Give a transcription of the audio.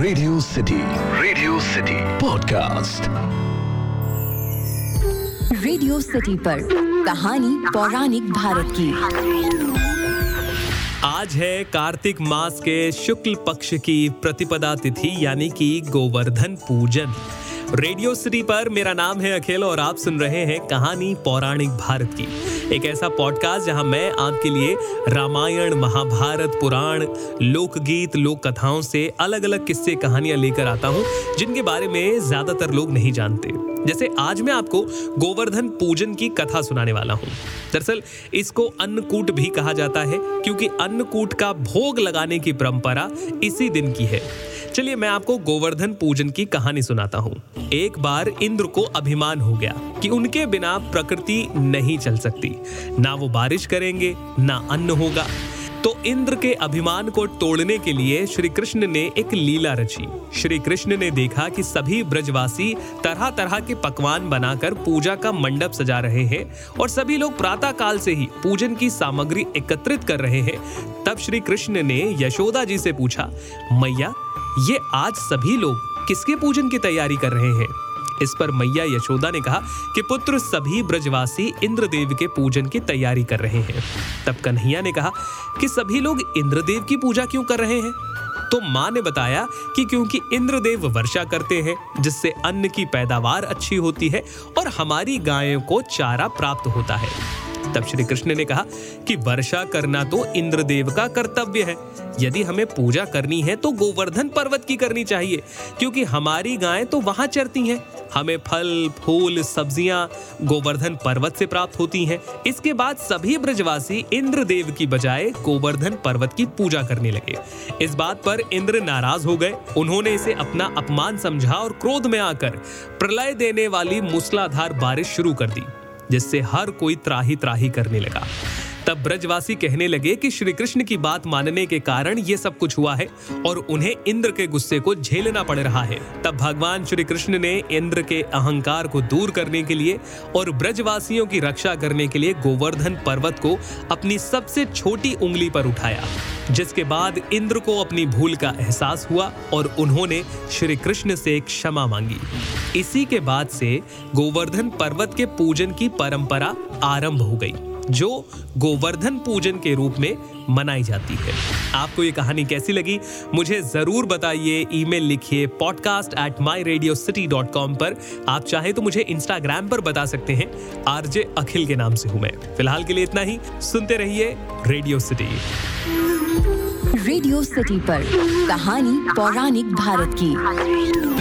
Radio city radio city podcast radio city पर कहानी पौराणिक भारत की। आज है कार्तिक मास के शुक्ल पक्ष की प्रतिपदा तिथि यानी कि गोवर्धन पूजन। रेडियो सिटी पर मेरा नाम है अखिल और आप सुन रहे हैं कहानी पौराणिक भारत की। एक ऐसा पॉडकास्ट जहाँ मैं आपके लिए रामायण, महाभारत, पुराण, लोकगीत लोक कथाओं से अलग अलग किस्से कहानियाँ लेकर आता हूँ, जिनके बारे में ज़्यादातर लोग नहीं जानते। जैसे आज मैं आपको गोवर्धन पूजन की कथा सुनाने वाला हूँ। दरअसल, इसको अन्नकूट भी कहा जाता है, क्योंकि अन्नकूट का भोग लगाने की परंपरा इसी दिन की है। चलिए मैं आपको गोवर्धन पूजन की कहानी सुनाता हूँ। एक बार इंद्र को अभिमान हो गया कि उनके बिना प्रकृति नहीं चल सकती। ना वो बारिश करेंगे, ना अन्न होगा। तो इंद्र के अभिमान को तोड़ने के लिए श्री कृष्ण ने एक लीला रची। श्री कृष्ण ने देखा कि सभी ब्रजवासी तरह तरह के पकवान बनाकर पूजा का मंडप सजा रहे हैं और सभी लोग प्रातः काल से ही पूजन की सामग्री एकत्रित कर रहे हैं। तब श्री कृष्ण ने यशोदा जी से पूछा, मैया, ये आज सभी लोग किसके पूजन की तैयारी कर रहे हैं? इस पर मैया यशोदा ने कहा कि पुत्र सभी ब्रजवासी इंद्रदेव के पूजन की तैयारी कर रहे हैं। तब कन्हैया ने कहा कि सभी लोग इंद्रदेव की पूजा क्यों कर रहे हैं? तो माँ ने बताया कि क्योंकि इंद्रदेव वर्षा करते हैं, जिससे अन्न की पैदावार अच्छी होती है और हमारी गायों को चारा प्राप्त होता है। तब श्री कृष्ण ने कहा कि वर्षा करना तो इंद्रदेव का कर्तव्य है। यदि हमें पूजा करनी है तो गोवर्धन पर्वत की करनी चाहिए, क्योंकि हमारी गायें तो वहाँ चरती हैं। हमें फल, फूल, सब्ज़ियाँ गोवर्धन पर्वत से प्राप्त होती हैं। इसके बाद सभी ब्रजवासी इंद्रदेव की बजाय गोवर्धन पर्वत की पूजा करने लगे। इस बात पर इंद्र नाराज़ हो गए। उन्होंने इसे अपना अपमान समझा और क्रोध में आकर प्रलय देने वाली मूसलाधार बारिश शुरू कर दी, जिससे हर कोई त्राही त्राही करने लगा। तब ब्रजवासी कहने लगे कि श्री कृष्ण की बात मानने के कारण ये सब कुछ हुआ है और उन्हें इंद्र के गुस्से को झेलना पड़ रहा है। तब भगवान श्री कृष्ण ने इंद्र के अहंकार को दूर करने के लिए और ब्रजवासियों की रक्षा करने के लिए गोवर्धन पर्वत को अपनी सबसे छोटी उंगली पर उठाया, जिसके बाद इंद्र को अपनी भूल का एहसास हुआ और उन्होंने श्री कृष्ण से क्षमा मांगी। इसी के बाद से गोवर्धन पर्वत के पूजन की परंपरा आरंभ हो गई। जो गोवर्धन पूजन के रूप में मनाई जाती है। आपको ये कहानी कैसी लगी? मुझे ज़रूर बताइए। ईमेल लिखिए podcast at my radio city dot com पर। आप चाहे तो मुझे इंस्टाग्राम पर बता सकते हैं। आरजे अखिल के नाम से हूँ मैं। फ़िलहाल के लिए इतना ही। सुनते रहिए रेडियो सिटी रेडियो सिटी पर कहानी पौराणिक भारत की।